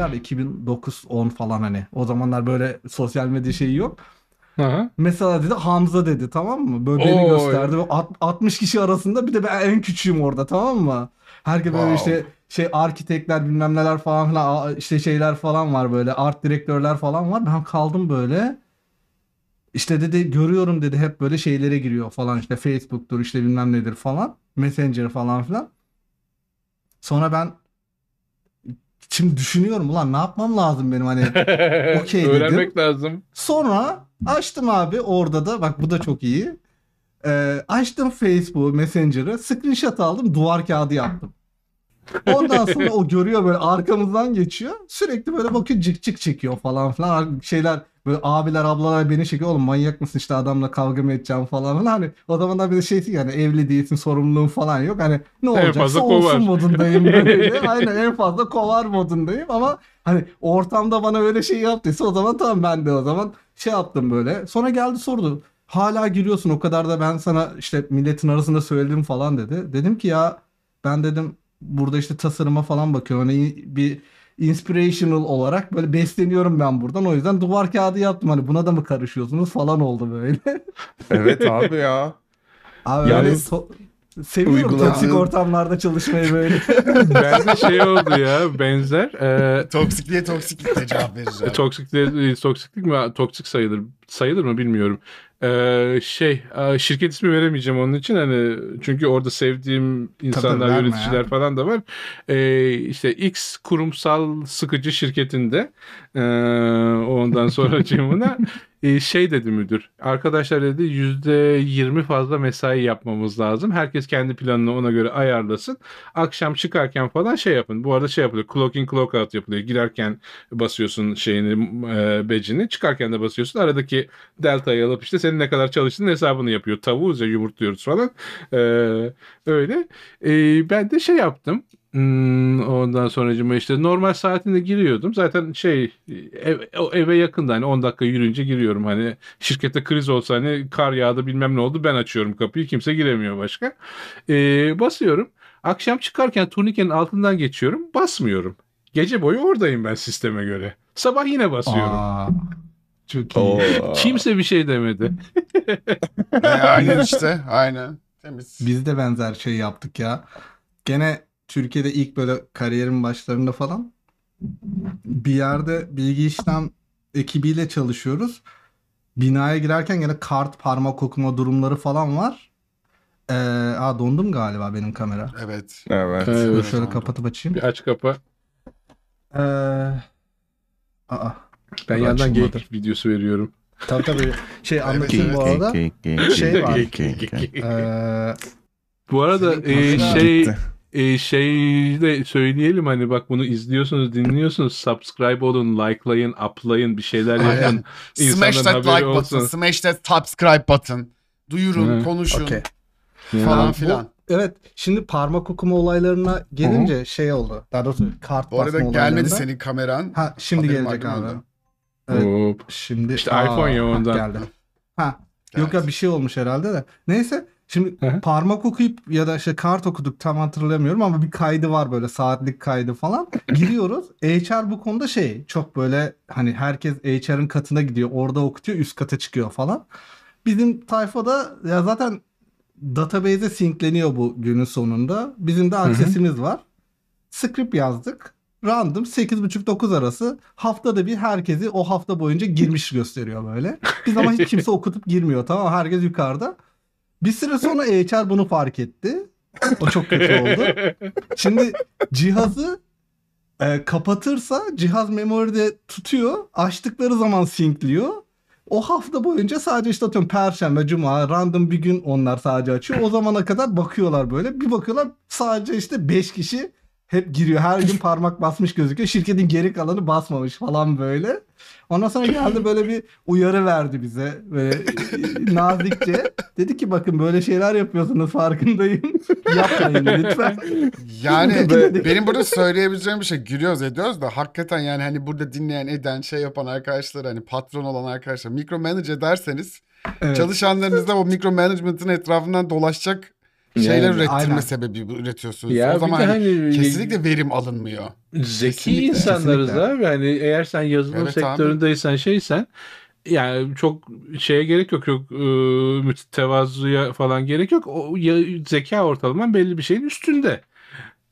şeyler de 2009-10 falan hani. O zamanlar böyle sosyal medya şeyi yok. Aha. Mesela dedi Hamza dedi tamam mı? Böyle beni gösterdi. Ve alt- 60 kişi arasında bir de ben en küçüğüm orada tamam mı? Herkes böyle Wow. işte şey arkitekler bilmem neler falan filan a- işte şeyler falan var böyle art direktörler falan var. Ben kaldım böyle. İşte dedi görüyorum dedi hep böyle şeylere giriyor falan işte Facebook'tur işte bilmem nedir falan. Messenger falan filan. Sonra ben şimdi düşünüyorum ulan ne yapmam lazım benim hani Okey dedim. Öğrenmek lazım. Sonra açtım abi orada da bak bu da çok iyi. Ee, açtım Facebook Messenger'ı screenshot aldım duvar kağıdı yaptım. Ondan sonra o görüyor böyle arkamızdan geçiyor. Sürekli böyle bakıyor cık cık çekiyor falan filan şeyler böyle abiler ablalar beni çekiyor oğlum manyak mısın işte adamla kavga mı edeceğim falan filan. Hani o zamanlar bir de şeysin yani evli değilsin sorumluluğun falan yok. Hani ne olacaksa olsun kovar. modundayım böyle. Aynen en fazla kovar modundayım ama hani ortamda bana öyle şey yaptıysa o zaman tamam ben de o zaman şey yaptım böyle. Sonra geldi sordu. Hala giriyorsun o kadar da ben sana işte milletin arasında söyledim falan dedi. Dedim ki ya ben dedim burada işte tasarıma falan bakıyorum. Hani bir inspirational olarak böyle besleniyorum ben buradan. O yüzden duvar kağıdı yaptım. Hani buna da mı karışıyorsunuz falan oldu böyle. Evet abi ya. Abi Yani to- seviyorum uyguladığın- toksik ortamlarda çalışmayı böyle. Bende şey oldu ya benzer. Ee, Toksikliğe toksiklikle cevap vereceğim. toksiklik, toksiklik mi? Toksik sayılır. Sayılır mı bilmiyorum. Ee, şey e, şirket ismi veremeyeceğim onun için hani çünkü orada sevdiğim insanlar verme yöneticiler ya. falan da var. Ee, işte X kurumsal sıkıcı şirketinde ee, ondan sonra cimuna e, şey dedi müdür. Arkadaşlar dedi yüzde yirmi fazla mesai yapmamız lazım. Herkes kendi planını ona göre ayarlasın. Akşam çıkarken falan şey yapın. Bu arada şey yapılıyor. Clock in clock out yapılıyor. Girerken basıyorsun şeyini e, becini. Çıkarken de basıyorsun. Aradaki delta'yı alıp işte senin ne kadar çalıştığının hesabını yapıyor. Tavuğuz ya yumurtluyoruz falan. Ee, öyle. Ee, ben de şey yaptım. Hmm, ondan sonracıma işte normal saatinde giriyordum. Zaten şey ev, o eve yakında hani 10 dakika yürüyünce giriyorum. Hani şirkette kriz olsa hani kar yağdı bilmem ne oldu ben açıyorum kapıyı kimse giremiyor başka. Ee, basıyorum. Akşam çıkarken turnikenin altından geçiyorum. Basmıyorum. Gece boyu oradayım ben sisteme göre. Sabah yine basıyorum. Aa, çok iyi. Oo. Kimse bir şey demedi. E, aynen işte. Aynen. Temiz. Biz de benzer şey yaptık ya. Gene Türkiye'de ilk böyle kariyerin başlarında falan bir yerde bilgi işlem ekibiyle çalışıyoruz. Binaya girerken gene kart parmak okuma durumları falan var. Ee, aa dondum galiba benim kamera. Evet. Evet. Evet. Dur Evet, şöyle oldu. kapatıp açayım. Bir aç kapa. Ee, aa, Ben yandan geyik videosu veriyorum. tabii tabii. Şey anlatayım evet. bu arada. Şey var. Ee, Bu arada e, şey gitti. E, şey de söyleyelim hani bak bunu izliyorsunuz dinliyorsunuz subscribe olun likelayın uplayın bir şeyler yapın Smash that like button. olsun. Smash that subscribe button. Duyurun, Hı. konuşun okey. falan Bu- filan. Evet şimdi parmak okuma olaylarına gelince şey oldu. Daha doğrusu kart Bu arada basma gelmedi senin kameran. Ha şimdi Haberin gelecek abi. ondan? Evet. Hop. Şimdi İşte iPhone ya ha, ondan. geldi. Ha yok ya bir şey olmuş herhalde de. Neyse şimdi Hı hı. parmak okuyup ya da işte kart okuduk tam hatırlamıyorum ama bir kaydı var böyle saatlik kaydı falan. Giriyoruz. HR bu konuda şey çok böyle hani herkes HR'ın katına gidiyor. Orada okutuyor üst kata çıkıyor falan. Bizim tayfada ya zaten database'e synkleniyor bu günün sonunda. Bizim de aksesimiz var. Script yazdık. Random 8.30-9 arası haftada bir herkesi o hafta boyunca girmiş gösteriyor böyle. Biz ama hiç kimse okutup girmiyor tamam? Herkes yukarıda. Bir süre sonra HR bunu fark etti. O çok kötü oldu. Şimdi cihazı e, kapatırsa cihaz memoride tutuyor. Açtıkları zaman syncliyor. O hafta boyunca sadece işte atıyorum perşembe, cuma random bir gün onlar sadece açıyor. O zamana kadar bakıyorlar böyle. Bir bakıyorlar sadece işte 5 kişi hep giriyor. Her gün parmak basmış gözüküyor. Şirketin geri kalanı basmamış falan böyle. Ondan sonra geldi böyle bir uyarı verdi bize. Böyle e, nazikçe. Dedi ki bakın böyle şeyler yapıyorsunuz farkındayım. Yapmayın lütfen. Yani benim burada söyleyebileceğim bir şey gülüyoruz ediyoruz da hakikaten yani hani burada dinleyen eden şey yapan arkadaşlar hani patron olan arkadaşlar mikro manage ederseniz Evet. çalışanlarınız da o mikro management'ın etrafından dolaşacak şeyler Yani, ürettirme aynen. sebebi üretiyorsunuz. Ya o zaman hani kesinlikle verim alınmıyor. zeki Kesinlikle, insanlarız kesinlikle. abi. Yani eğer sen yazılım Evet abi. sektöründeysen şeysen yani çok şeye gerek yok yok e, tevazuya falan gerek yok. O ya, zeka ortalaman belli bir şeyin üstünde.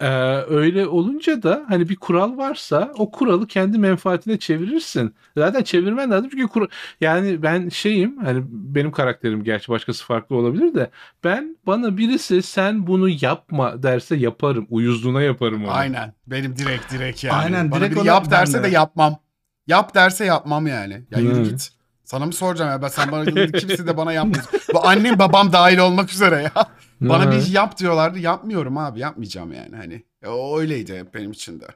Ee, öyle olunca da hani bir kural varsa o kuralı kendi menfaatine çevirirsin. Zaten çevirmen lazım çünkü kur- yani ben şeyim hani benim karakterim gerçi başkası farklı olabilir de ben bana birisi sen bunu yapma derse yaparım. Uyuzluğuna yaparım onu. Aynen. Benim direkt direkt yani. Aynen, Bana direkt biri yap derse de. de yapmam. Yap derse yapmam yani. Ya yürü Hı. git. Sana mı soracağım ya? Ben sen bana kimse de bana yapmıyorsun. Bu annem babam dahil olmak üzere ya. Bana bir yap diyorlardı. Yapmıyorum abi. Yapmayacağım yani hani. O öyleydi benim için de.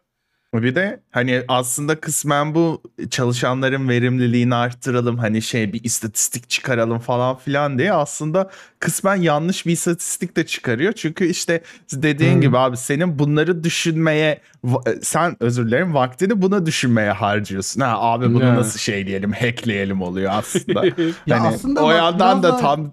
Bir de hani aslında kısmen bu çalışanların verimliliğini arttıralım hani şey bir istatistik çıkaralım falan filan diye aslında kısmen yanlış bir istatistik de çıkarıyor. Çünkü işte dediğin Hmm. gibi abi senin bunları düşünmeye va- sen özür dilerim vaktini buna düşünmeye harcıyorsun. Ha abi bunu Ya. nasıl şeyleyelim hackleyelim oluyor aslında. Ya hani aslında o yandan da tam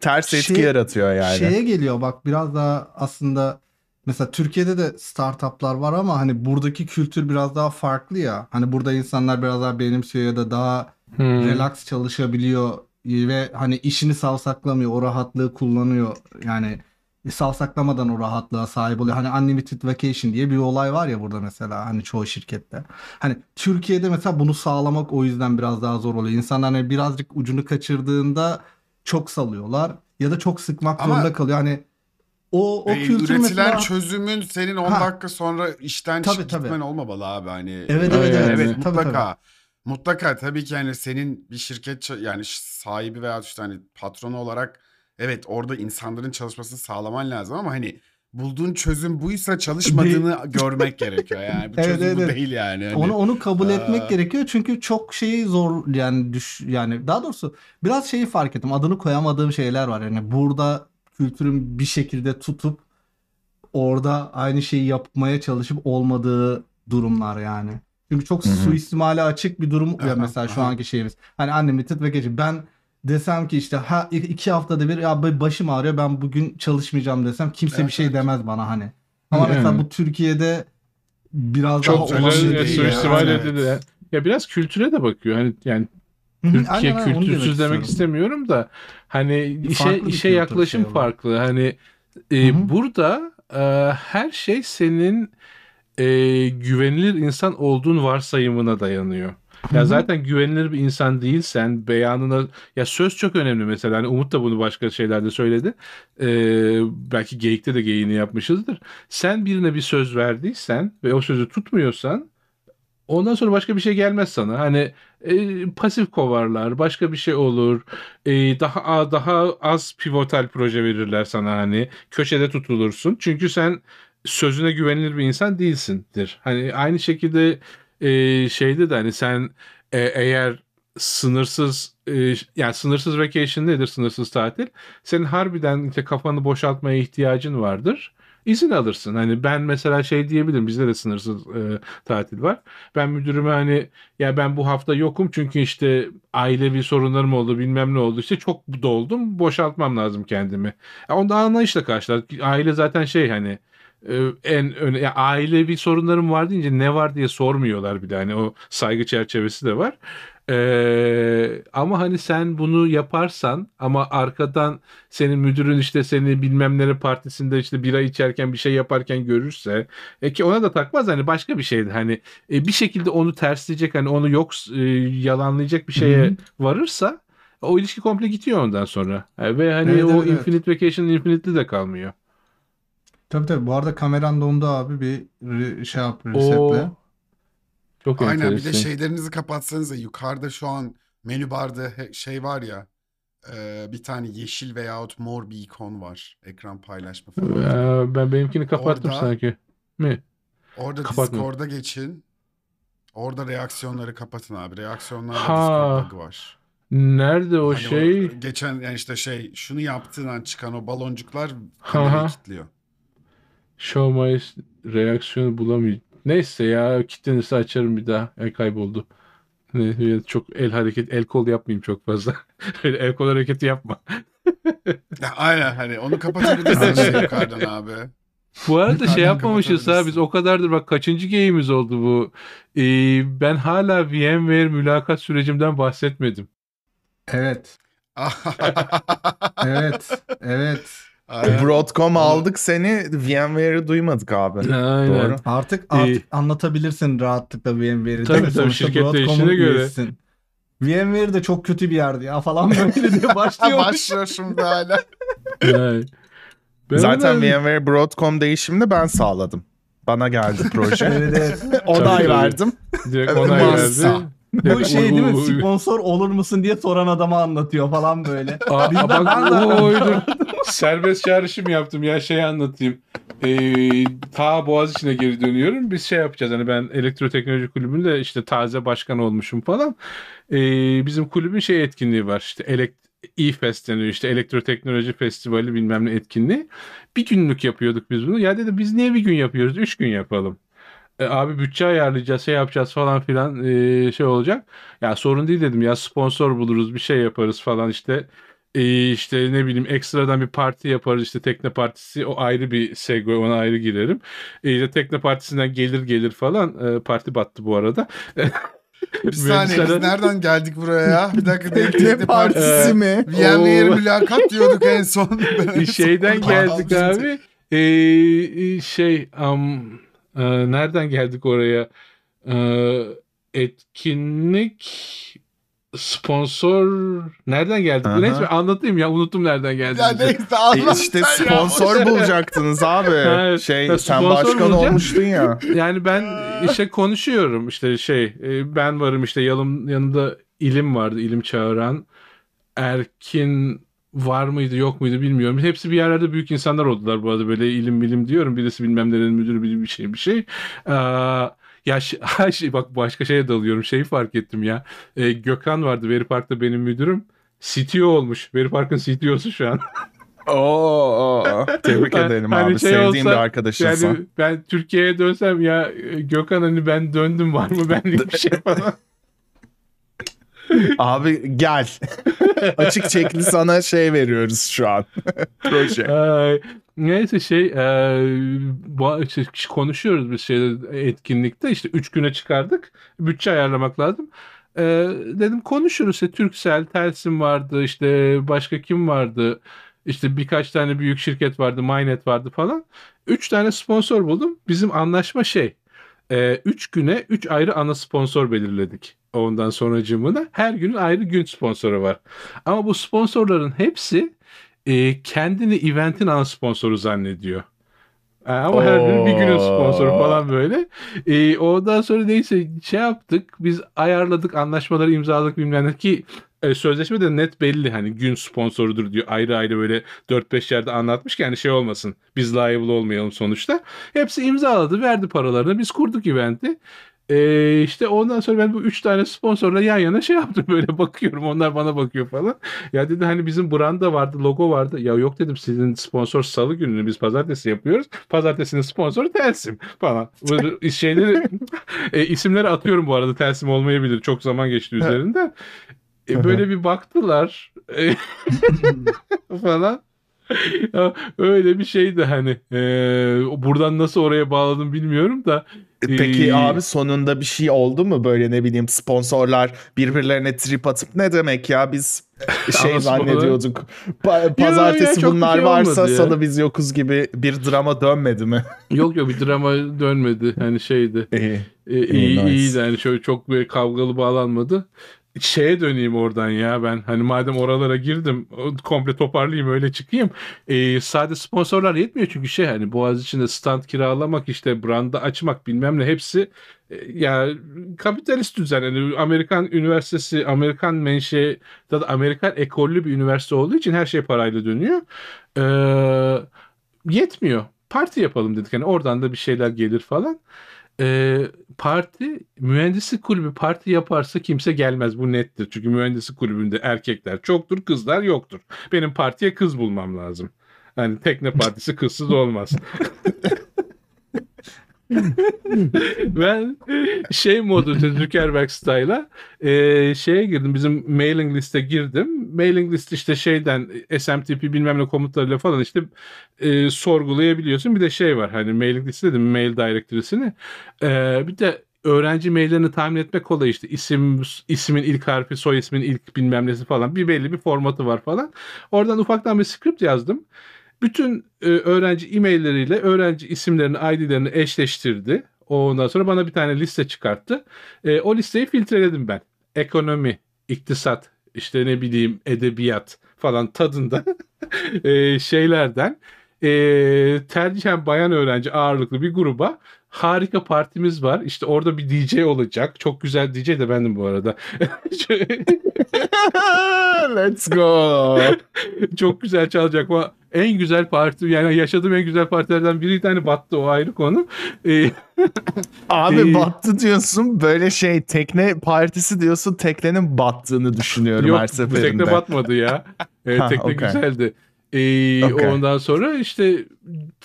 ters etki şey- yaratıyor yani. Şeye geliyor bak biraz daha aslında mesela Türkiye'de de startuplar var ama hani buradaki kültür biraz daha farklı ya. Hani burada insanlar biraz daha benimsiyor ya da daha Hmm. relax çalışabiliyor ve hani işini savsaklamıyor, o rahatlığı kullanıyor. Yani savsaklamadan o rahatlığa sahip oluyor. Hani unlimited vacation diye bir olay var ya burada mesela hani çoğu şirkette. Hani Türkiye'de mesela bunu sağlamak o yüzden biraz daha zor oluyor. İnsanlar hani birazcık ucunu kaçırdığında çok salıyorlar ya da çok sıkmak Ama- zorunda kalıyor. Hani o o Ve kültür üretilen mesela çözümün senin 10 Ha. dakika sonra işten Tabii, çık tabii. gitmen olmamalı abi hani. Evet, evet, evet. Evet Tabii, mutlaka. Mutlaka tabii ki yani senin bir şirket yani sahibi veya işte hani patronu olarak evet orada insanların çalışmasını sağlaman lazım ama hani bulduğun çözüm buysa çalışmadığını görmek gerekiyor yani. Bu Evet, çözüm evet, bu evet. değil yani. Hani, Onu onu kabul Aa. etmek gerekiyor çünkü çok şeyi zor yani düş yani daha doğrusu biraz şeyi fark ettim. Adını koyamadığım şeyler var. Yani burada kültürün bir şekilde tutup orada aynı şeyi yapmaya çalışıp olmadığı durumlar yani. Çünkü çok Hı hı. suistimale açık bir durum ya mesela şu anki şeyimiz. Hani unlimited ve gece ben desem ki işte ha iki haftada bir ya başım ağrıyor ben bugün çalışmayacağım desem kimse Evet, bir şey evet. demez bana hani. Ama Yani. mesela bu Türkiye'de biraz Çok daha olan bir suistimal Evet. edildi. Ya biraz kültüre de bakıyor. Hani yani Türkiye aynen, kültürsüz demek istiyorum. istemiyorum da hani işe farklı işe yaklaşım şey farklı. Hani e, burada e, her şey senin e, güvenilir insan olduğun varsayımına dayanıyor. Ya hı. zaten güvenilir bir insan değilsen beyanına ya söz çok önemli mesela. Hani Umut da bunu başka şeylerde söyledi. Ee, belki geyikte de geyiğini yapmışızdır. Sen birine bir söz verdiysen ve o sözü tutmuyorsan ondan sonra başka bir şey gelmez sana. Hani e, pasif kovarlar, başka bir şey olur. E, daha daha az pivotal proje verirler sana hani. Köşede tutulursun. Çünkü sen sözüne güvenilir bir insan değilsindir. Hani aynı şekilde e, şeyde de hani sen e, eğer sınırsız e, yani sınırsız vacation nedir sınırsız tatil? Senin harbiden işte kafanı boşaltmaya ihtiyacın vardır. İzin alırsın. Hani ben mesela şey diyebilirim. Bizde de sınırsız e, tatil var. Ben müdürüme hani ya ben bu hafta yokum çünkü işte ailevi sorunlarım oldu bilmem ne oldu işte çok doldum boşaltmam lazım kendimi. Ya onda anlayışla karşılar. Aile zaten şey hani e, en öne ya ailevi sorunlarım var deyince ne var diye sormuyorlar bile hani o saygı çerçevesi de var. Ee, ama hani sen bunu yaparsan ama arkadan senin müdürün işte seni bilmem nere partisinde işte bira içerken bir şey yaparken görürse e ki ona da takmaz hani başka bir şeydi hani e, bir şekilde onu tersleyecek hani onu yok e, yalanlayacak bir şeye Hı hı. varırsa o ilişki komple gidiyor ondan sonra. E, ve hani Evet, o evet, evet. Infinite Vacation Infinite'li de kalmıyor. Tabii tabii. Bu arada kameran dondu abi. Bir şey yap resetle. Çok Aynen bir de enteresan. şeylerinizi kapatsanız da yukarıda şu an menü barda he- şey var ya e, bir tane yeşil veyahut mor bir ikon var. Ekran paylaşma falan. Ee, ben benimkini kapattım Orada- sanki. Mi? Orada Kapatma. Discord'a geçin. Orada reaksiyonları kapatın abi. Reaksiyonlarda Ha. Discord bug'ı var. Nerede o Hani şey? geçen yani işte şey şunu yaptığın an çıkan o baloncuklar kamerayı kilitliyor. Show my reaksiyonu bulamıyorum. Neyse ya kilitlenirse açarım bir daha. Ay kayboldu. Çok el hareket, el kol yapmayayım çok fazla. Öyle el kol hareketi yapma. Ya, Aynen hani onu kapatabilirsin işte yukarıdan abi. Bu arada şey Yukarıdan yapmamışız ha biz o kadardır bak kaçıncı game'imiz oldu bu. Ee, ben hala VMware mülakat sürecimden bahsetmedim. Evet. Evet. Evet. Aynen. Broadcom aldık seni VMware'ı duymadık abi. Aynen. Doğru. Artık artık anlatabilirsin rahatlıkla VMware'i. Tabii, tabii, Sonuçta şirket değiştiğine göre. üyesisin. VMware de çok kötü bir yerdi ya falan böyle diye başlıyor. Başlıyor şimdi hala. Ben Zaten ona- VMware Broadcom değişimini ben sağladım. Bana geldi proje. evet, evet. Onay verdim. direkt onay verdi. Bu şey değil mi? Sponsor olur musun diye soran adama anlatıyor falan böyle. Aa, Biz bak ben de- oydur. Serbest çağrışım yaptım ya şey anlatayım. Ee, ta Boğaziçi'ne geri dönüyorum. Biz şey yapacağız hani ben elektroteknoloji kulübünde işte taze başkan olmuşum falan. Ee, bizim kulübün şey etkinliği var işte elekt E-Fest deniyor işte elektroteknoloji festivali bilmem ne etkinliği. Bir günlük yapıyorduk biz bunu. Ya dedim biz niye bir gün yapıyoruz? Üç gün yapalım. E, abi bütçe ayarlayacağız, şey yapacağız falan filan e, şey olacak. Ya sorun değil dedim ya sponsor buluruz, bir şey yaparız falan işte. E, işte ne bileyim ekstradan bir parti yaparız işte tekne partisi o ayrı bir segue ona ayrı girerim. E, işte tekne partisinden gelir gelir falan E, parti battı bu arada. Bir saniye biz nereden geldik buraya ya? Bir dakika denk Ne tekne partisi. mi? VMware Oo. mülakat diyorduk en son. Şeyden geldik abi. E, şey am, e, nereden geldik oraya? E, etkinlik sponsor nereden geldik? Aha. Neyse anlatayım ya unuttum nereden geldik. Ya neyse E Allah işte ya, sponsor ver. bulacaktınız abi. Evet. Şey Ya sen sponsor başkan bulacağım. olmuştun ya. Yani ben işte konuşuyorum işte şey e, ben varım işte yanım, yanımda ilim vardı ilim çağıran Erkin var mıydı yok muydu bilmiyorum. Hepsi bir yerlerde büyük insanlar oldular bu arada böyle ilim bilim diyorum. Birisi bilmem nerenin müdürü bir bir şey bir şey. Aa, ya şey, bak başka şeye dalıyorum. Şeyi fark ettim ya. E, Gökhan vardı Veri Park'ta benim müdürüm. CTO olmuş. Veri Park'ın CTO'su şu an. Oo, oo. Tebrik Hani- ederim hani abi. şey Sevdiğim olsa, bir arkadaşınsa. Yani ben Türkiye'ye dönsem ya Gökhan hani ben döndüm var mı benlik bir şey falan. Abi gel. Açık çekli sana şey veriyoruz şu an. Proje. Neyse şey e, bu, işte konuşuyoruz biz şeyde etkinlikte işte 3 güne çıkardık. Bütçe ayarlamak lazım. E, dedim konuşuruz işte Turkcell, Telsim vardı işte başka kim vardı işte birkaç tane büyük şirket vardı Mynet vardı falan. 3 tane sponsor buldum. Bizim anlaşma şey 3 güne 3 ayrı ana sponsor belirledik. Ondan sonracığımına her günün ayrı gün sponsoru var. Ama bu sponsorların hepsi e, kendini eventin ana sponsoru zannediyor. E, Ama her biri bir günün sponsoru falan böyle. E, ondan sonra neyse şey yaptık. Biz ayarladık anlaşmaları imzaladık bilmem ne ki e, sözleşme de net belli hani gün sponsorudur diyor. Ayrı ayrı böyle 4-5 yerde anlatmış ki yani şey olmasın. Biz liable olmayalım sonuçta. Hepsi imzaladı verdi paralarını. Biz kurduk eventi. Ee, işte ondan sonra ben bu üç tane sponsorla yan yana şey yaptım böyle bakıyorum onlar bana bakıyor falan. Ya dedi hani bizim branda vardı logo vardı. Ya yok dedim sizin sponsor salı gününü biz pazartesi yapıyoruz. Pazartesinin sponsoru Telsim falan. Bu şeyleri e, isimleri atıyorum bu arada Telsim olmayabilir. Çok zaman geçti üzerinden. E, böyle bir baktılar e, falan. Ya, öyle bir şeydi hani. E, buradan nasıl oraya bağladım bilmiyorum da. Peki Ee, abi sonunda bir şey oldu mu böyle ne bileyim sponsorlar birbirlerine trip atıp ne demek ya biz şey zannediyorduk Pa- ya, pazartesi çok bir bunlar şey varsa ya. salı biz yokuz gibi bir drama dönmedi mi? Yok yok bir drama dönmedi. Hani şeydi. İyi. E, İyi, iyi, nice. iyiydi yani şöyle çok böyle kavgalı bağlanmadı. Şeye döneyim oradan ya ben hani madem oralara girdim komple toparlayayım öyle çıkayım. E, sade sponsorlar yetmiyor çünkü şey hani Boğaziçi'nde stand kiralamak işte branda açmak bilmem ne hepsi e, ya kapitalist düzen yani Amerikan üniversitesi Amerikan menşe ya da Amerikan ekollü bir üniversite olduğu için her şey parayla dönüyor. E, yetmiyor. Parti yapalım dedik hani oradan da bir şeyler gelir falan. Ee, parti mühendislik kulübü parti yaparsa kimse gelmez bu nettir. Çünkü mühendislik kulübünde erkekler çoktur kızlar yoktur. Benim partiye kız bulmam lazım. Hani tekne partisi kızsız olmaz. ben şey modu Zuckerberg style'a e, şeye girdim bizim mailing liste girdim mailing list işte şeyden SMTP bilmem ne komutlarıyla falan işte e, sorgulayabiliyorsun. Bir de şey var hani mailing list dedim mail directory'sini. E, bir de öğrenci maillerini tahmin etmek kolay işte isim ismin ilk harfi soy ismin ilk bilmem nesi falan bir belli bir formatı var falan. Oradan ufaktan bir script yazdım. Bütün e, öğrenci e-mailleriyle öğrenci isimlerini, ID'lerini eşleştirdi. Ondan sonra bana bir tane liste çıkarttı. E, o listeyi filtreledim ben. Ekonomi, iktisat, işte ne bileyim edebiyat falan tadında e, şeylerden e, tercihen bayan öğrenci ağırlıklı bir gruba harika partimiz var. İşte orada bir DJ olacak. Çok güzel DJ de bendim bu arada. Let's go. Çok güzel çalacak. En güzel parti yani yaşadığım en güzel partilerden biri tane battı o ayrı konu. Ee, Abi Ee, battı diyorsun böyle şey tekne partisi diyorsun teknenin battığını düşünüyorum yok her seferinde. tekne batmadı ya. Ee, Ha, tekne okey. güzeldi. Ee, Okey. Ondan sonra işte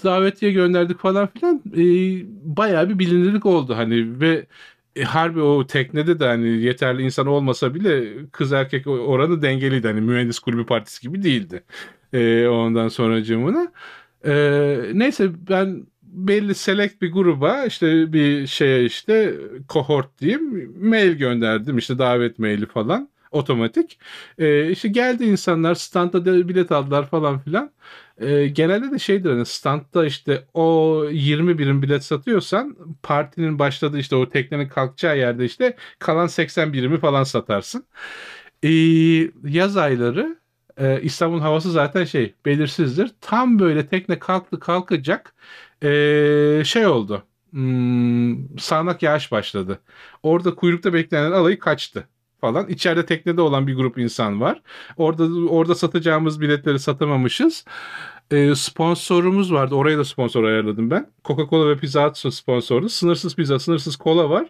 davetiye gönderdik falan filan. Ee, bayağı bir bilinirlik oldu hani ve e, harbi o teknede de hani yeterli insan olmasa bile kız erkek oranı dengeliydi. Hani mühendis kulübü partisi gibi değildi. Ee, ondan sonra cımına. Ee, neyse ben belli select bir gruba işte bir şeye işte cohort diyeyim mail gönderdim işte davet maili falan otomatik. Ee, işte geldi insanlar standa da bilet aldılar falan filan. Ee, genelde de şeydir hani standta işte o 20 birim bilet satıyorsan partinin başladığı işte o teknenin kalkacağı yerde işte kalan 80 birimi falan satarsın. Ee, yaz ayları e, İstanbul'un havası zaten şey belirsizdir. Tam böyle tekne kalktı kalkacak e, şey oldu. Hmm, sağanak yağış başladı. Orada kuyrukta beklenen alayı kaçtı falan. İçeride teknede olan bir grup insan var. Orada orada satacağımız biletleri satamamışız. Ee, sponsorumuz vardı. Oraya da sponsor ayarladım ben. Coca-Cola ve Pizza Hut sponsordu. Sınırsız pizza, sınırsız kola var.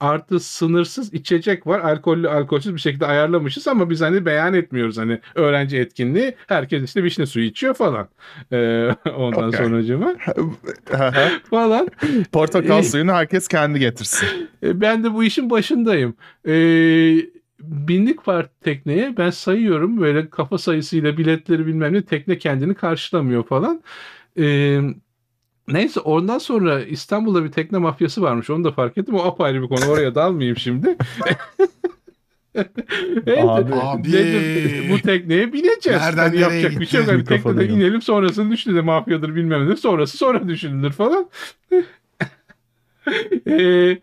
Artı sınırsız içecek var. Alkollü, alkolsüz bir şekilde ayarlamışız ama biz hani beyan etmiyoruz hani öğrenci etkinliği. Herkes işte vişne suyu içiyor falan. Ee, ondan Okey. sonracığıma falan. Portakal suyunu herkes kendi getirsin. E, Ben de bu işin başındayım. E, bindik var tekneye. Ben sayıyorum böyle kafa sayısıyla biletleri bilmem ne. Tekne kendini karşılamıyor falan. E, neyse ondan sonra İstanbul'da bir tekne mafyası varmış. Onu da fark ettim. O apayrı bir konu. Oraya dalmayayım şimdi. Evet, Abi. Abi. dedim, bu tekneye bineceğiz. Nereden Hani yapacak bir şey yok. Hani tekneden yok. inelim sonrasını düşünün de mafyadır bilmem ne. Sonrası sonra düşünülür falan. Eee,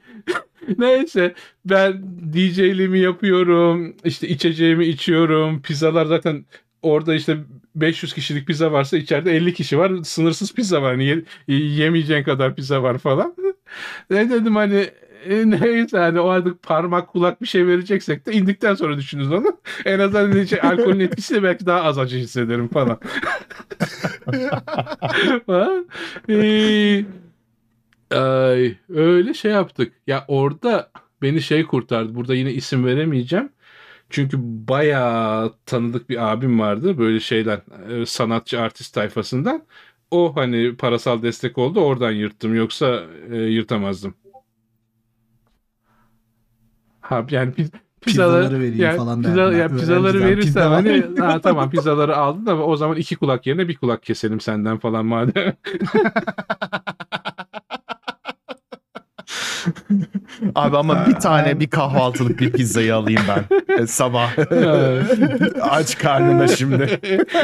neyse ben DJ'liğimi yapıyorum. işte içeceğimi içiyorum. Pizzalar zaten orada işte 500 kişilik pizza varsa içeride 50 kişi var. Sınırsız pizza var. Hani ye- yemeyeceğin kadar pizza var falan. ne dedim hani e, neyse hani o artık parmak kulak bir şey vereceksek de indikten sonra düşünürüz onu. En azından hani şey, alkolün etkisiyle belki daha az acı hissederim falan. falan. Ee, Ay, öyle şey yaptık. Ya orada beni şey kurtardı. Burada yine isim veremeyeceğim. Çünkü bayağı tanıdık bir abim vardı. Böyle şeyden e, sanatçı artist tayfasından. O hani parasal destek oldu. Oradan yırttım. Yoksa e, yırtamazdım. Ha yani piz, Pizzaları vereyim yani falan pizza, derdim ben. ya pizzaları verirsen hani ha, tamam pizzaları aldın ama o zaman iki kulak yerine bir kulak keselim senden falan madem. Abi ama bir tane bir kahvaltılık bir pizzayı alayım ben e, sabah. Aç karnına şimdi.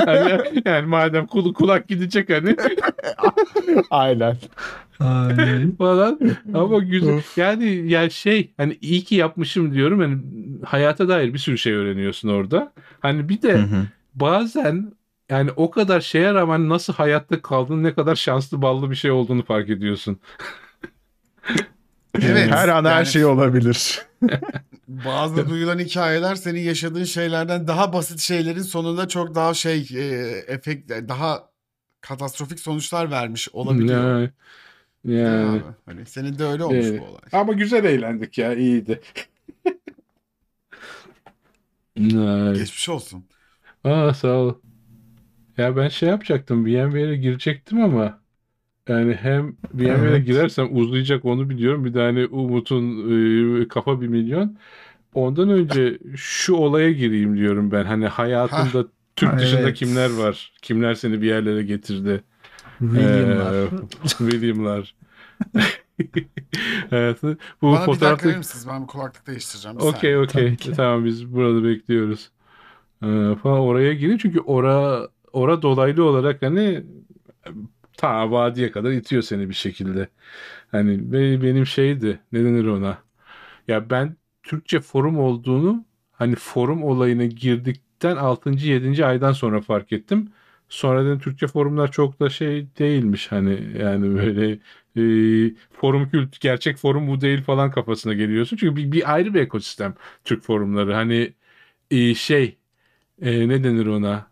hani, yani madem kul, kulak gidecek hani Aynen. Ay. falan ama güzel yani ya şey hani iyi ki yapmışım diyorum hani hayata dair bir sürü şey öğreniyorsun orada hani bir de bazen yani o kadar şeye rağmen nasıl hayatta kaldığın ne kadar şanslı ballı bir şey olduğunu fark ediyorsun. Evet. Her an her yani şey olabilir. Bazı duyulan hikayeler senin yaşadığın şeylerden daha basit şeylerin sonunda çok daha şey e, efekt daha katastrofik sonuçlar vermiş olabiliyor. Yani, yani. Hani senin de öyle olmuş Evet. bu olay. Ama güzel eğlendik ya iyiydi. Ay. Geçmiş olsun. Aa sağ ol. Ya ben şey yapacaktım. VMware'e girecektim ama yani hem VMware'e Evet. girersem uzayacak onu biliyorum. Bir de hani Umut'un e, kafa bir milyon. ondan önce şu olaya gireyim diyorum ben. Hani hayatında Türk Ha, dışında evet. kimler var? Kimler seni bir yerlere getirdi? William'lar. Ee, William'lar. evet, bu Bana bir dakika fotoğrafta verir misiniz? Ben bir kulaklık değiştireceğim. Okey okey. Tamam biz burada bekliyoruz. Ee, falan oraya girin çünkü ora ora dolaylı olarak hani ta vadiye kadar itiyor seni bir şekilde. Hani benim şeydi ne denir ona? Ya ben Türkçe forum olduğunu hani forum olayına girdikten 6. 7. aydan sonra fark ettim. Sonra dedim Türkçe forumlar çok da şey değilmiş hani yani böyle e, forum kült gerçek forum bu değil falan kafasına geliyorsun. Çünkü bir, bir ayrı bir ekosistem Türk forumları. Hani e, şey e, ne denir ona?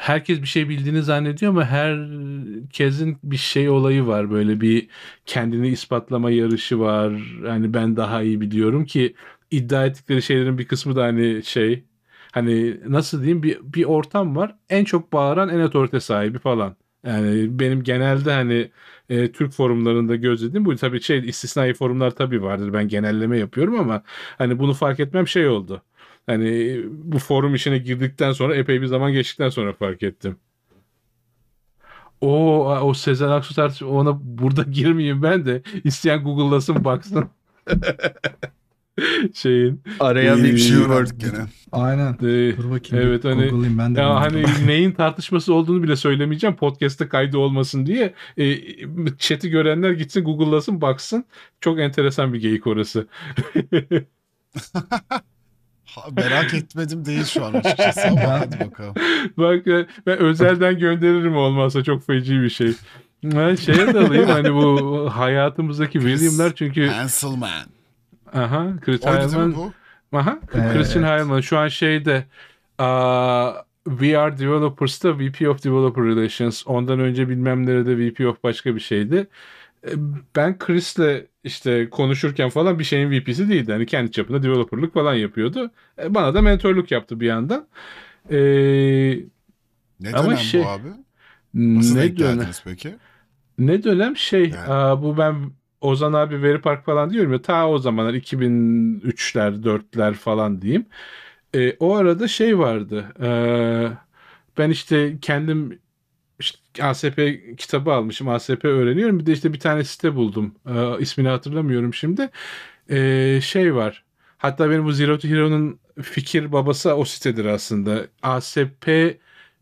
Herkes bir şey bildiğini zannediyor ama herkesin bir şey olayı var. Böyle bir kendini ispatlama yarışı var. Hani ben daha iyi biliyorum ki iddia ettikleri şeylerin bir kısmı da hani şey hani nasıl diyeyim bir, bir ortam var. En çok bağıran en otorite sahibi falan. Yani benim genelde hani e, Türk forumlarında gözlediğim bu. Tabii şey istisnai forumlar tabii vardır. Ben genelleme yapıyorum ama hani bunu fark etmem şey oldu. Hani bu forum işine girdikten sonra epey bir zaman geçtikten sonra fark ettim. O o Sezen Aksu tartış ona burada girmeyeyim ben de isteyen Google'lasın baksın. Şeyin Araya İyi bir şey öğrendik gene. Aynen. e, Dur bakayım. Evet, hani- ben de. ya hani neyin tartışması olduğunu bile söylemeyeceğim. Podcast'te kaydı olmasın diye. E, chat'i görenler gitsin Google'lasın baksın. Çok enteresan bir geyik orası. Ha, merak etmedim değil şu an açıkçası ama hadi bakalım. Bak ben özelden gönderirim olmazsa çok feci bir şey. Ben şeye de alayım hani bu hayatımızdaki William'lar çünkü Pencil Man. aha Chris Heilman bu? aha Evet. Christian Heilman şu an şeyde aa, VR Developers'ta VP of Developer Relations ondan önce bilmem nerede VP of başka bir şeydi. E, Ben Chris'le işte konuşurken falan bir şeyin VP'si değildi. Hani kendi çapında developerlık falan yapıyordu. E, Bana da mentorluk yaptı bir yandan. E, Ne Ama dönem şey- bu abi? Nasıl ne dönem? peki? Ne dönem şey Yani. aa, bu ben Ozan abi Veri Park falan diyorum ya ta o zamanlar 2003'ler 4'ler falan diyeyim. E, o arada şey vardı. e, ben işte kendim işte ASP kitabı almışım. ASP öğreniyorum. Bir de işte bir tane site buldum. E, ismini hatırlamıyorum şimdi. E, şey var. Hatta benim bu Zero to Hero'nun fikir babası o sitedir aslında. ASP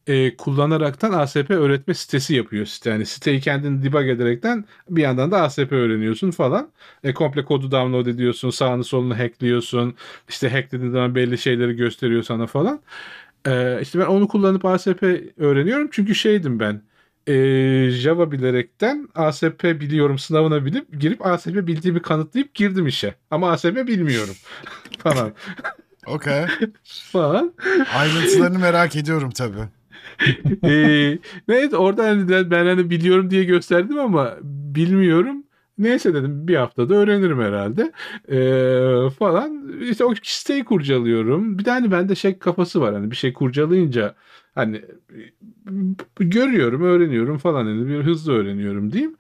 e, kullanaraktan ASP öğretme sitesi yapıyor site. Yani siteyi kendin debug ederekten bir yandan da ASP öğreniyorsun falan. E, komple kodu download ediyorsun. Sağını solunu hackliyorsun. İşte hacklediğin zaman belli şeyleri gösteriyor sana falan. E, işte ben onu kullanıp ASP öğreniyorum. Çünkü şeydim ben. e, Java bilerekten ASP biliyorum sınavına bilip girip ASP bildiğimi kanıtlayıp girdim işe. Ama ASP bilmiyorum falan Okey. falan. Ayrıntılarını merak ediyorum tabii. ee, evet orada hani ben hani biliyorum diye gösterdim ama bilmiyorum. Neyse dedim bir haftada öğrenirim herhalde Ee, falan. İşte o siteyi kurcalıyorum. Bir de hani bende şey kafası var hani bir şey kurcalayınca hani e, görüyorum, öğreniyorum falan hani bir hızlı öğreniyorum diyeyim.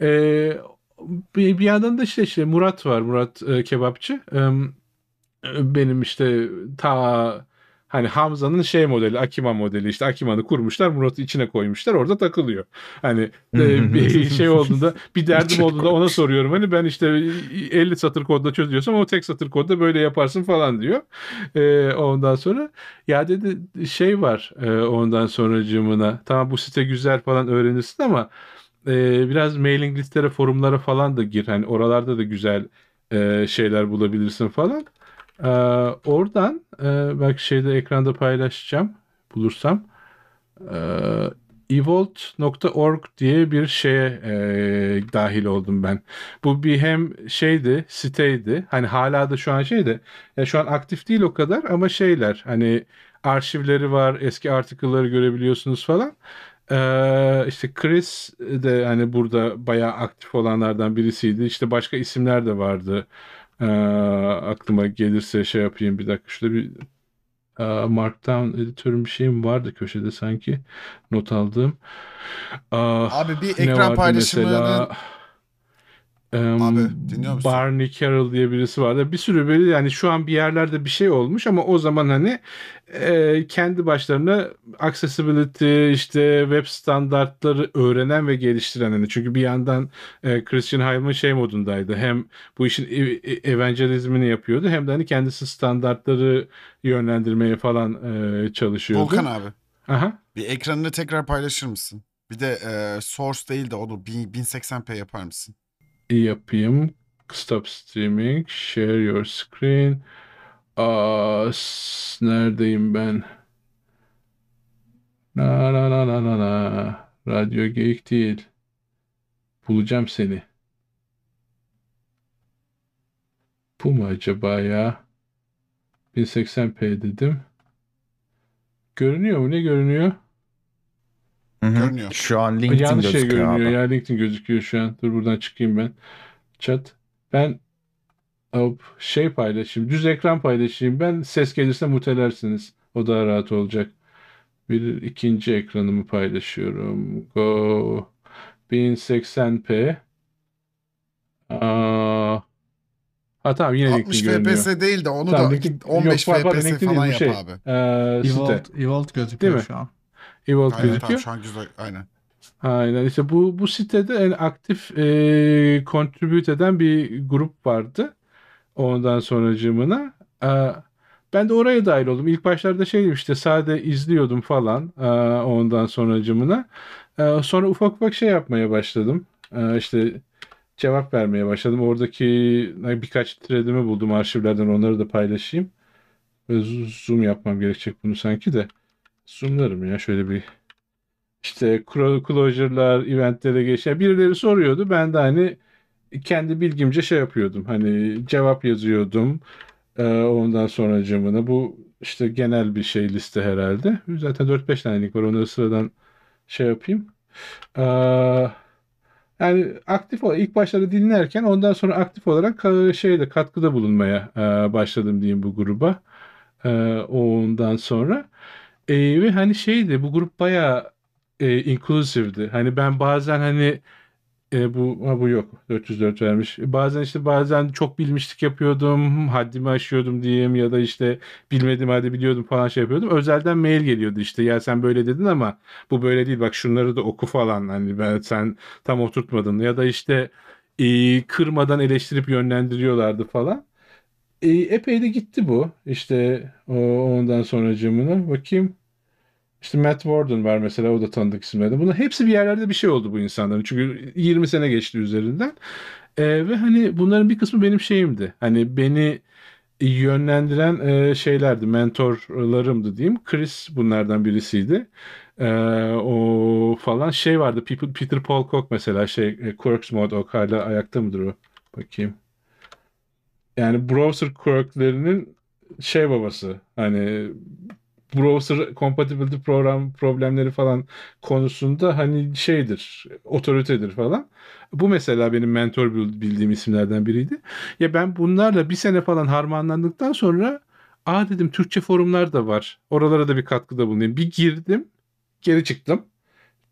Ee, bir, bir yandan da işte, işte Murat var, Murat e, kebapçı. Ee, benim işte ta Hani Hamza'nın şey modeli, Akima modeli işte Akima'nı kurmuşlar, Murat'ı içine koymuşlar, orada takılıyor. Hani e, bir şey olduğunda, bir derdim olduğunda ona soruyorum. Hani ben işte 50 satır kodda çözüyorsam o tek satır kodda böyle yaparsın falan diyor. E, ondan sonra ya dedi şey var e, ondan sonracığımına. Tamam bu site güzel falan öğrenirsin ama e, biraz mailing listlere, forumlara falan da gir. Hani oralarda da güzel e, şeyler bulabilirsin falan. Ee, oradan e, belki şeyde ekranda paylaşacağım bulursam. Ee, evolt.org diye bir şeye e, dahil oldum ben. Bu bir hem şeydi, siteydi. Hani hala da şu an şeydi. Ya şu an aktif değil o kadar ama şeyler hani arşivleri var, eski article'ları görebiliyorsunuz falan. Ee, işte Chris de hani burada bayağı aktif olanlardan birisiydi. İşte başka isimler de vardı. Ee, aklıma gelirse şey yapayım bir dakika şurada bir e, Markdown editörüm bir şeyim vardı köşede sanki not aldığım. Aa, Abi bir ekran paylaşımının mesela? Em, Abi, dinliyor musun? Barney Carroll diye birisi vardı. Bir sürü böyle yani şu an bir yerlerde bir şey olmuş ama o zaman hani e, kendi başlarına accessibility işte web standartları öğrenen ve geliştiren hani çünkü bir yandan e, Christian Hayman şey modundaydı. Hem bu işin e- e- evangelizmini yapıyordu hem de hani kendisi standartları yönlendirmeye falan e, çalışıyordu. Volkan abi Aha. bir ekranını tekrar paylaşır mısın? Bir de e, source değil de onu 1000 1080p yapar mısın? Yapayım. Stop streaming. Share your screen. Aa, neredeyim ben? Na na na na na na. Radyo geyik değil. Bulacağım seni. Bu mu acaba ya? 1080p dedim. Görünüyor mu? Ne görünüyor? Görünüyor. Şu an LinkedIn Yanlış şey gözüküyor görünüyor. abi. Ya LinkedIn gözüküyor şu an. Dur buradan çıkayım ben. Chat. Ben hop, şey paylaşayım. Düz ekran paylaşayım. Ben ses gelirse mutelersiniz. O daha rahat olacak. Bir ikinci ekranımı paylaşıyorum. Go. 1080p. Aa. Ha tamam yine 60 LinkedIn görünüyor. FPS değil de onu Tamam, da LinkedIn- 15 yok, FPS LinkedIn falan değil, bu yap şey. abi. Ee, site. Evolved, Evolved gözüküyor mi? şu an. Evolve Aynen gözüküyor. tamam şu an güzel aynen. Aynen işte bu bu sitede en aktif e, contribute eden bir grup vardı. Ondan sonracığımına. E, ben de oraya dahil oldum. İlk başlarda şeydim işte sade izliyordum falan e, ondan sonracığımına. E, sonra ufak ufak şey yapmaya başladım. E, işte cevap vermeye başladım. Oradaki birkaç threadimi buldum arşivlerden onları da paylaşayım. Zoom yapmam gerekecek bunu sanki de. Zoomlarım ya şöyle bir işte clo- closure'lar, eventlere geçen birileri soruyordu. Ben de hani kendi bilgimce şey yapıyordum. Hani cevap yazıyordum. Ee, ondan sonracığımına bu işte genel bir şey liste herhalde. Zaten 4-5 tane link var. Onları sıradan şey yapayım. Ee, yani aktif ol ilk başları dinlerken ondan sonra aktif olarak şeyde katkıda bulunmaya e, başladım diyeyim bu gruba. E, ondan sonra e, ve hani şeydi bu grup bayağı e, inclusive'di. Hani ben bazen hani e, bu ha, bu yok 404 vermiş. Bazen işte bazen çok bilmişlik yapıyordum, haddimi aşıyordum diyeyim ya da işte bilmedim halde biliyordum falan şey yapıyordum. Özelden mail geliyordu işte ya sen böyle dedin ama bu böyle değil bak şunları da oku falan hani ben sen tam oturtmadın ya da işte e, kırmadan eleştirip yönlendiriyorlardı falan. E, epey de gitti bu. İşte o, ondan sonracığımına bakayım. İşte Matt Warden var mesela o da tanıdık isimlerden. Bunlar hepsi bir yerlerde bir şey oldu bu insanların. Çünkü 20 sene geçti üzerinden. Ee, ve hani bunların bir kısmı benim şeyimdi. Hani beni yönlendiren e, şeylerdi, mentorlarımdı diyeyim. Chris bunlardan birisiydi. Ee, o falan şey vardı. Peter, Peter Paul Cook mesela şey e, Quirks Mod hala ayakta mıdır o? Bakayım. Yani browser quirklerinin şey babası. Hani browser compatibility program problemleri falan konusunda hani şeydir, otoritedir falan. Bu mesela benim mentor bil- bildiğim isimlerden biriydi. Ya ben bunlarla bir sene falan harmanlandıktan sonra aa dedim Türkçe forumlar da var. Oralara da bir katkıda bulunayım. Bir girdim, geri çıktım.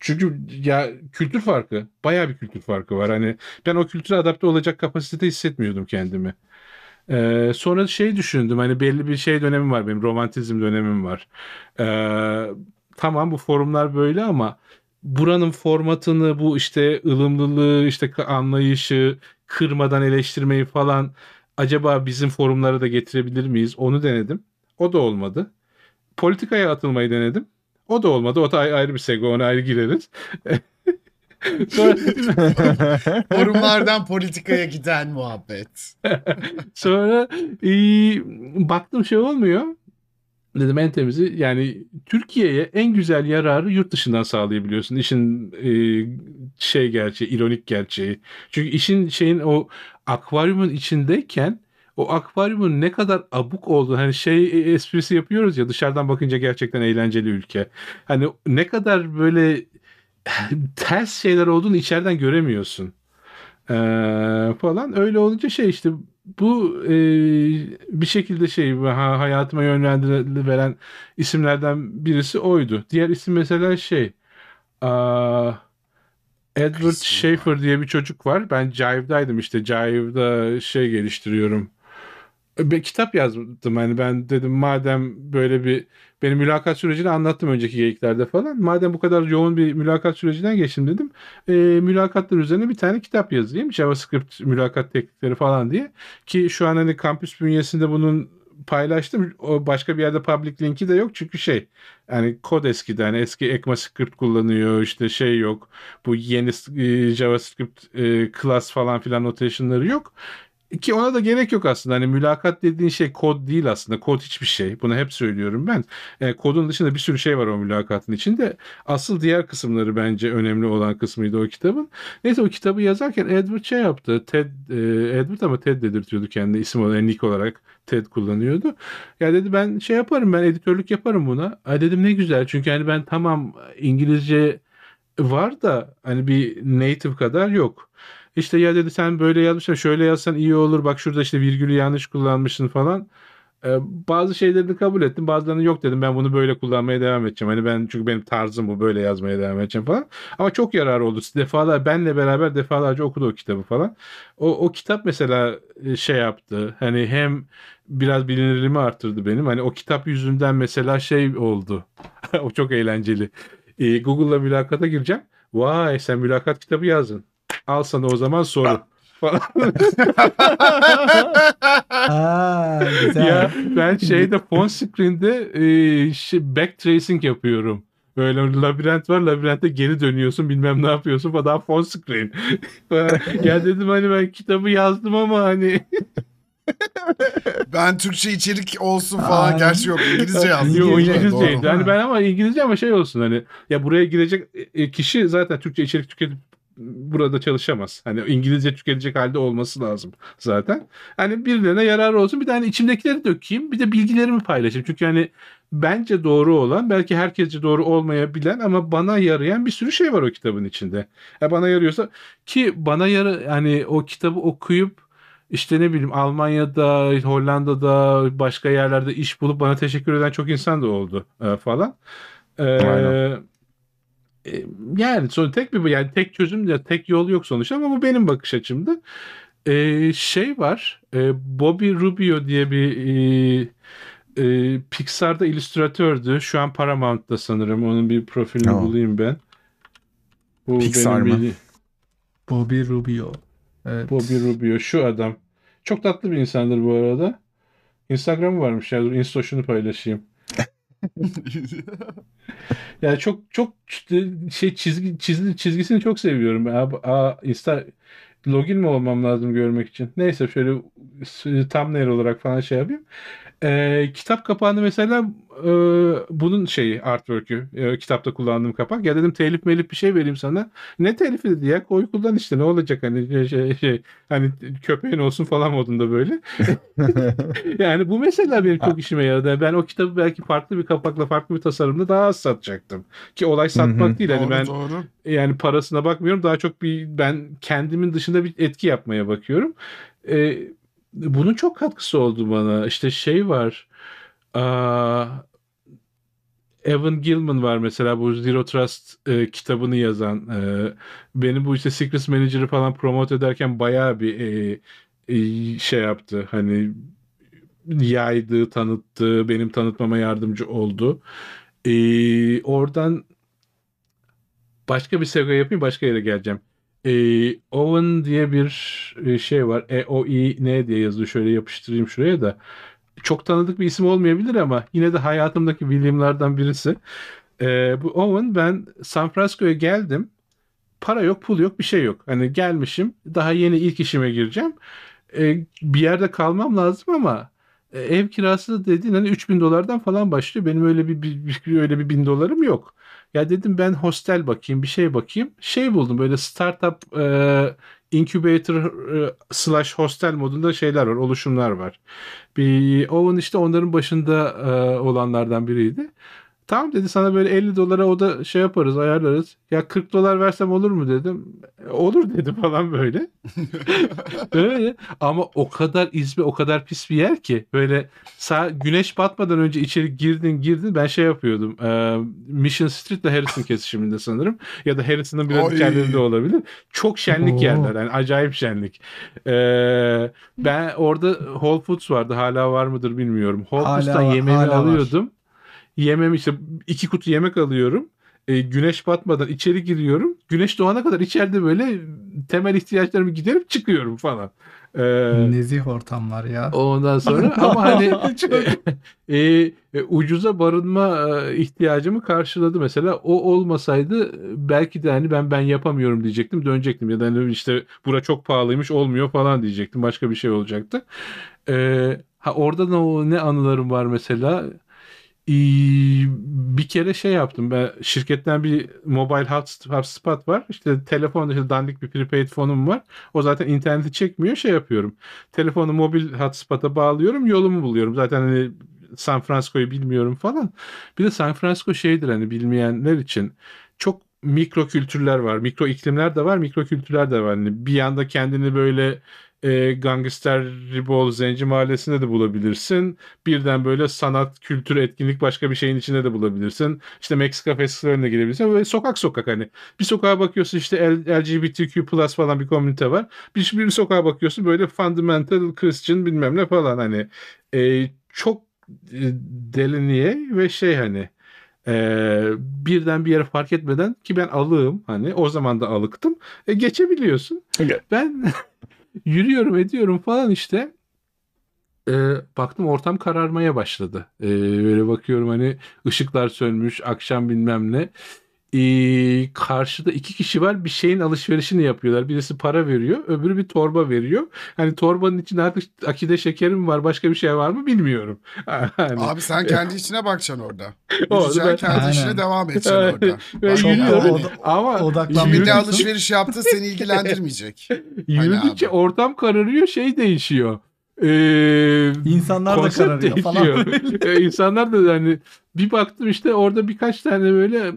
Çünkü ya kültür farkı, bayağı bir kültür farkı var. Hani ben o kültüre adapte olacak kapasitede hissetmiyordum kendimi. Ee, sonra şey düşündüm hani belli bir şey dönemim var benim romantizm dönemim var. Ee, tamam bu forumlar böyle ama buranın formatını bu işte ılımlılığı işte anlayışı kırmadan eleştirmeyi falan acaba bizim forumlara da getirebilir miyiz? Onu denedim. O da olmadı. Politikaya atılmayı denedim. O da olmadı. O da ayrı bir sego. Ona ayrı gireriz. Sonra Forumlardan politikaya giden muhabbet. Sonra e, baktım şey olmuyor. Dedim en temizi yani Türkiye'ye en güzel yararı yurt dışından sağlayabiliyorsun. İşin e, şey gerçeği, ironik gerçeği. Çünkü işin şeyin o akvaryumun içindeyken o akvaryumun ne kadar abuk olduğu hani şey esprisi yapıyoruz ya dışarıdan bakınca gerçekten eğlenceli ülke. Hani ne kadar böyle ters şeyler olduğunu içeriden göremiyorsun. Ee, falan öyle olunca şey işte bu e, bir şekilde şey ha, hayatıma yönlendiren isimlerden birisi oydu. Diğer isim mesela şey aa, Edward Schaefer diye bir çocuk var. Ben Jive'daydım işte. Jive'da şey geliştiriyorum. Bir kitap yazdım hani ben dedim madem böyle bir benim mülakat sürecini anlattım önceki geyiklerde falan. Madem bu kadar yoğun bir mülakat sürecinden geçtim dedim. E, mülakatlar üzerine bir tane kitap yazayım. JavaScript mülakat teknikleri falan diye. Ki şu an hani kampüs bünyesinde bunun paylaştım. O başka bir yerde public linki de yok çünkü şey yani kod eskiden hani eski ECMAScript kullanıyor işte şey yok. Bu yeni e, JavaScript e, class falan filan notation'ları yok. Ki ona da gerek yok aslında. Hani mülakat dediğin şey kod değil aslında. Kod hiçbir şey. Bunu hep söylüyorum ben. E, kodun dışında bir sürü şey var o mülakatın içinde. Asıl diğer kısımları bence önemli olan kısmıydı o kitabın. Neyse o kitabı yazarken Edward şey yaptı. Ted, e, Edward ama Ted dedirtiyordu kendi isim olarak, nick olarak Ted kullanıyordu. Ya dedi ben şey yaparım ben editörlük yaparım buna. Ay dedim ne güzel çünkü hani ben tamam İngilizce var da hani bir native kadar yok. İşte ya dedi sen böyle yazmışsın şöyle yazsan iyi olur bak şurada işte virgülü yanlış kullanmışsın falan. Ee, bazı şeylerini kabul ettim bazılarını yok dedim ben bunu böyle kullanmaya devam edeceğim. Hani ben çünkü benim tarzım bu böyle yazmaya devam edeceğim falan. Ama çok yarar oldu. Defalar benle beraber defalarca okudu o kitabı falan. O, o kitap mesela e, şey yaptı. Hani hem biraz bilinirliğimi arttırdı benim. Hani o kitap yüzünden mesela şey oldu. o çok eğlenceli. Ee, Google'la mülakata gireceğim. Vay sen mülakat kitabı yazdın. Al sana o zaman soru. falan. Aa, güzel. ya ben şeyde phone screen'de e, şey, backtracing yapıyorum. Böyle labirent var labirentte geri dönüyorsun bilmem ne yapıyorsun falan daha phone screen. ya dedim hani ben kitabı yazdım ama hani Ben Türkçe içerik olsun falan. Ay. Gerçi yok İngilizce yazdım. Yo, İngilizce, İngilizceydi. Hani ben ama İngilizce ama şey olsun hani ya buraya girecek e, kişi zaten Türkçe içerik tüketip burada çalışamaz. Hani İngilizce tüketecek halde olması lazım zaten. Hani birilerine yarar olsun. Bir de hani içimdekileri dökeyim. Bir de bilgilerimi paylaşayım. Çünkü hani bence doğru olan belki herkesce doğru olmayabilen ama bana yarayan bir sürü şey var o kitabın içinde. Ya bana yarıyorsa ki bana yarı hani o kitabı okuyup işte ne bileyim Almanya'da, Hollanda'da, başka yerlerde iş bulup bana teşekkür eden çok insan da oldu e, falan. E, Aynen. E, yani sonra tek bir yani tek çözüm ya tek yol yok sonuçta ama bu benim bakış açımdı. E, şey var. E, Bobby Rubio diye bir e, e, Pixar'da illüstratördü. Şu an Paramount'ta sanırım. Onun bir profilini Aa. bulayım ben. Bu Pixar mı? Bobby Rubio. Evet. Bobby Rubio şu adam. Çok tatlı bir insandır bu arada. Instagram'ı varmış ya. Dur Instaşını paylaşayım. Yani çok çok şey çizgi çizgi çizgisini çok seviyorum. Aa, aa, Insta login mi olmam lazım görmek için? Neyse şöyle thumbnail olarak falan şey yapayım. Ee, kitap kapağını mesela e, bunun şeyi artwork'ü e, kitapta kullandığım kapak. Ya dedim telif melif bir şey vereyim sana. Ne telifi dedi ya koy kullan işte ne olacak hani şey, şey, şey hani köpeğin olsun falan modunda böyle. Yani bu mesela benim çok işime yaradı. Ben o kitabı belki farklı bir kapakla farklı bir tasarımda daha az satacaktım. Ki olay satmak değil. Hani doğru ben doğru. yani parasına bakmıyorum. Daha çok bir ben kendimin dışında bir etki yapmaya bakıyorum. Ee, bunun çok katkısı oldu bana. İşte şey var. Aa, Evan Gilman var mesela bu Zero Trust e, kitabını yazan. E, benim bu işte Secrets Manager'ı falan promote ederken bayağı bir e, e, şey yaptı. Hani yaydı, tanıttı, benim tanıtmama yardımcı oldu. E, oradan başka bir segue yapayım, başka yere geleceğim. E, Owen diye bir e, şey var. E-O-I-N diye yazıyor. Şöyle yapıştırayım şuraya da. Çok tanıdık bir isim olmayabilir ama yine de hayatımdaki William'lardan birisi. E, bu Owen ben San Francisco'ya geldim. Para yok, pul yok, bir şey yok. Hani gelmişim, daha yeni ilk işime gireceğim. E, bir yerde kalmam lazım ama e, ev kirası dediğin hani 3000 dolardan falan başlıyor. Benim öyle bir, bir, bir- öyle bir bin dolarım yok. Ya dedim ben hostel bakayım, bir şey bakayım. Şey buldum böyle startup e, incubator slash hostel modunda şeyler var, oluşumlar var. Bir Owen işte onların başında e, olanlardan biriydi. Tamam dedi sana böyle 50 dolara o da şey yaparız ayarlarız. Ya 40 dolar versem olur mu dedim. "E, Olur dedi falan böyle. Öyle. Ama o kadar izbe o kadar pis bir yer ki böyle sağ, güneş batmadan önce içeri girdin girdin ben şey yapıyordum. E, Mission Street ile Harrison kesişiminde sanırım. Ya da Harrison'ın biraz Oy. içeride olabilir. Çok şenlik Oo. yerler. Yani acayip şenlik. E, ben orada Whole Foods vardı. Hala var mıdır bilmiyorum. Whole Hala Foods'tan var, yemeğimi var. Yemem işte iki kutu yemek alıyorum. E, güneş batmadan içeri giriyorum. Güneş doğana kadar içeride böyle temel ihtiyaçlarımı giderip çıkıyorum falan. E, Nezih ortamlar ya. ondan sonra ama hani e, e, ucuza barınma e, ihtiyacımı karşıladı mesela. O olmasaydı e, belki de hani ben ben yapamıyorum diyecektim. Dönecektim ya da hani işte bura çok pahalıymış olmuyor falan diyecektim. Başka bir şey olacaktı. E, ha orada da o ne anılarım var mesela. Bir kere şey yaptım. Ben şirketten bir mobile hot- hotspot var. İşte telefonda işte dandik bir prepaid fonum var. O zaten interneti çekmiyor şey yapıyorum. Telefonu mobil hotspot'a bağlıyorum yolumu buluyorum. Zaten hani San Francisco'yu bilmiyorum falan. Bir de San Francisco şeydir hani bilmeyenler için. Çok mikro kültürler var mikro iklimler de var mikro kültürler de var. Hani bir yanda kendini böyle e, Gangster Ribol Zenci Mahallesi'nde de bulabilirsin. Birden böyle sanat, kültür, etkinlik başka bir şeyin içinde de bulabilirsin. İşte Meksika festivaline girebilirsin. Ve sokak sokak hani. Bir sokağa bakıyorsun işte LGBTQ plus falan bir komünite var. Bir, bir sokağa bakıyorsun böyle fundamental Christian bilmem ne falan hani. E, çok deliniye ve şey hani e, birden bir yere fark etmeden ki ben alığım hani o zaman da alıktım. E, geçebiliyorsun. Ben yürüyorum ediyorum falan işte. Ee, baktım ortam kararmaya başladı. Ee, böyle bakıyorum hani ışıklar sönmüş, akşam bilmem ne. Ee, karşıda iki kişi var bir şeyin alışverişini yapıyorlar. Birisi para veriyor, öbürü bir torba veriyor. Hani torbanın içinde artık akide şekeri mi var, başka bir şey var mı bilmiyorum. Hani, Abi sen kendi işine bakacaksın orada. Yürüyeceksin ben- kendi Aynen. işine devam edeceksin orada. ben Çok yürüyorum ama ne yürüdükçe- alışveriş yaptığı seni ilgilendirmeyecek. Yürüdükçe abi. ortam kararıyor, şey değişiyor. Ee, İnsanlar da kararıyor falan. değişiyor. Ee, İnsanlar da hani bir baktım işte orada birkaç tane böyle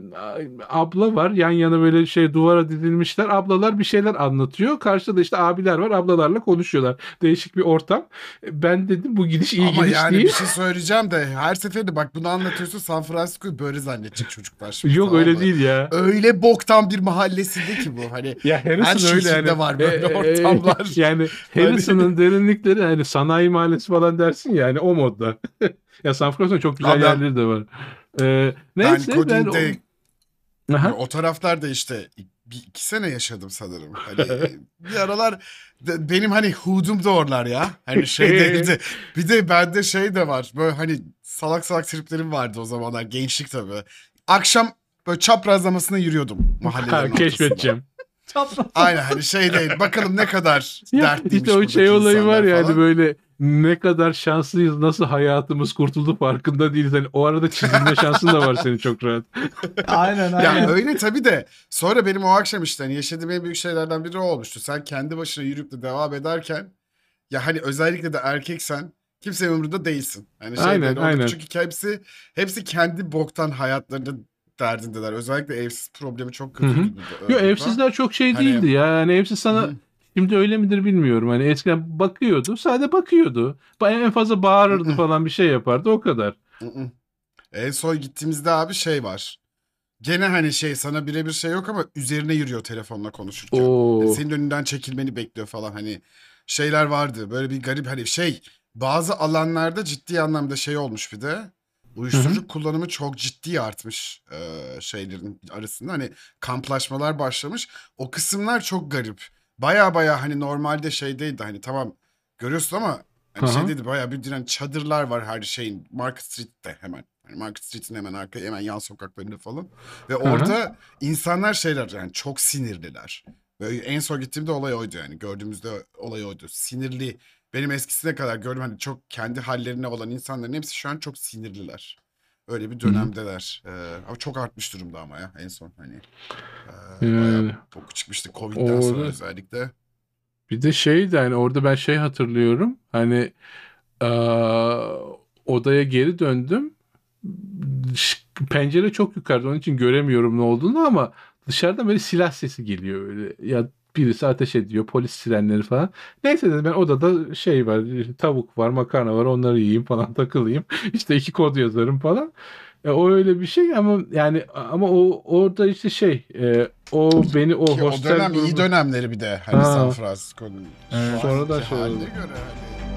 abla var. Yan yana böyle şey duvara dizilmişler. Ablalar bir şeyler anlatıyor. Karşıda da işte abiler var. Ablalarla konuşuyorlar. Değişik bir ortam. Ben dedim bu gidiş iyi Ama gidiş yani değil. bir şey söyleyeceğim de her seferinde bak bunu anlatıyorsun San Francisco'yu böyle zannedecek çocuklar şimdi. Yok öyle mı? değil ya. Öyle boktan bir mahallesinde ki bu hani. Ya Her öyle şehirde yani. var böyle E, e, e, ortamlar. yani Harrison'ın derinlikleri hani sanayi mahallesi falan dersin ya hani o modda. ya San Francisco'nun çok güzel Abi ben- yerleri de var. Ee, Ben neyse ben, Coding'de o... Aha. o taraflarda işte bir iki sene yaşadım sanırım. Hani bir aralar de- benim hani hudum da oralar ya. Hani şey değildi. Bir de bende şey de var. Böyle hani salak salak triplerim vardı o zamanlar. Gençlik tabii. Akşam böyle çaprazlamasına yürüyordum mahallelerin keşfedeceğim. Aynen hani şey değil. Bakalım ne kadar dertliymiş işte o şey olayı var ya hani falan. böyle ne kadar şanslıyız nasıl hayatımız kurtuldu farkında değiliz. Hani o arada çizilme şansın da var senin çok rahat. aynen Ya aynen. öyle tabii de sonra benim o akşam işte hani yaşadığım en büyük şeylerden biri o olmuştu. Sen kendi başına yürüyüp de devam ederken ya hani özellikle de erkeksen kimse umurunda değilsin. Hani şey Aynen, orada aynen. Çünkü hepsi hepsi kendi boktan hayatlarında derdindeler. Özellikle evsiz problemi çok kötüydü. Hı hı. burada. Yo Burada. evsizler çok şey Hani- değildi ya. Yani evsiz sana Hı. Şimdi öyle midir bilmiyorum. Hani eskiden bakıyordu. Sadece bakıyordu. Ba- En fazla bağırırdı falan bir şey yapardı o kadar. En son gittiğimizde abi şey var. Gene hani şey sana birebir şey yok ama üzerine yürüyor telefonla konuşurken. Oo. Yani senin önünden çekilmeni bekliyor falan hani şeyler vardı. Böyle bir garip hani şey bazı alanlarda ciddi anlamda şey olmuş bir de. Uyuşturucu kullanımı çok ciddi artmış e, şeylerin arasında. Hani kamplaşmalar başlamış. O kısımlar çok garip. Baya baya hani normalde şey değildi hani tamam görüyorsun ama hani şey Aha. değildi baya bir hani çadırlar var her şeyin Market Street'te hemen. Hani Market Street'in hemen arka hemen yan sokaklarında falan. Ve orada insanlar şeyler yani çok sinirliler. Böyle en son gittiğimde olay oydu yani. Gördüğümüzde olay oydu. Sinirli. Benim eskisine kadar gördüm hani çok kendi hallerine olan insanların hepsi şu an çok sinirliler. Öyle bir dönemdeler. Ee, ama çok artmış durumda ama ya en son hani. Ee, Yani. boku çıkmıştı Covid'den sonra Orada- özellikle. Bir de şeydi hani orada ben şey hatırlıyorum. Hani eee, odaya geri döndüm. Pencere çok yukarıda onun için göremiyorum ne olduğunu ama dışarıdan böyle silah sesi geliyor öyle. Ya birisi ateş ediyor, polis sirenleri falan. Neyse dedim ben odada şey var, tavuk var, makarna var onları yiyeyim falan takılayım. İşte iki kod yazarım falan. E, o öyle bir şey ama yani ama o orada işte şey e, o beni o Ki o hostel dönem iyi grubu- dönemleri bir de hani Ha. San Francisco'nun. Evet. Sonradan şey haline göre hani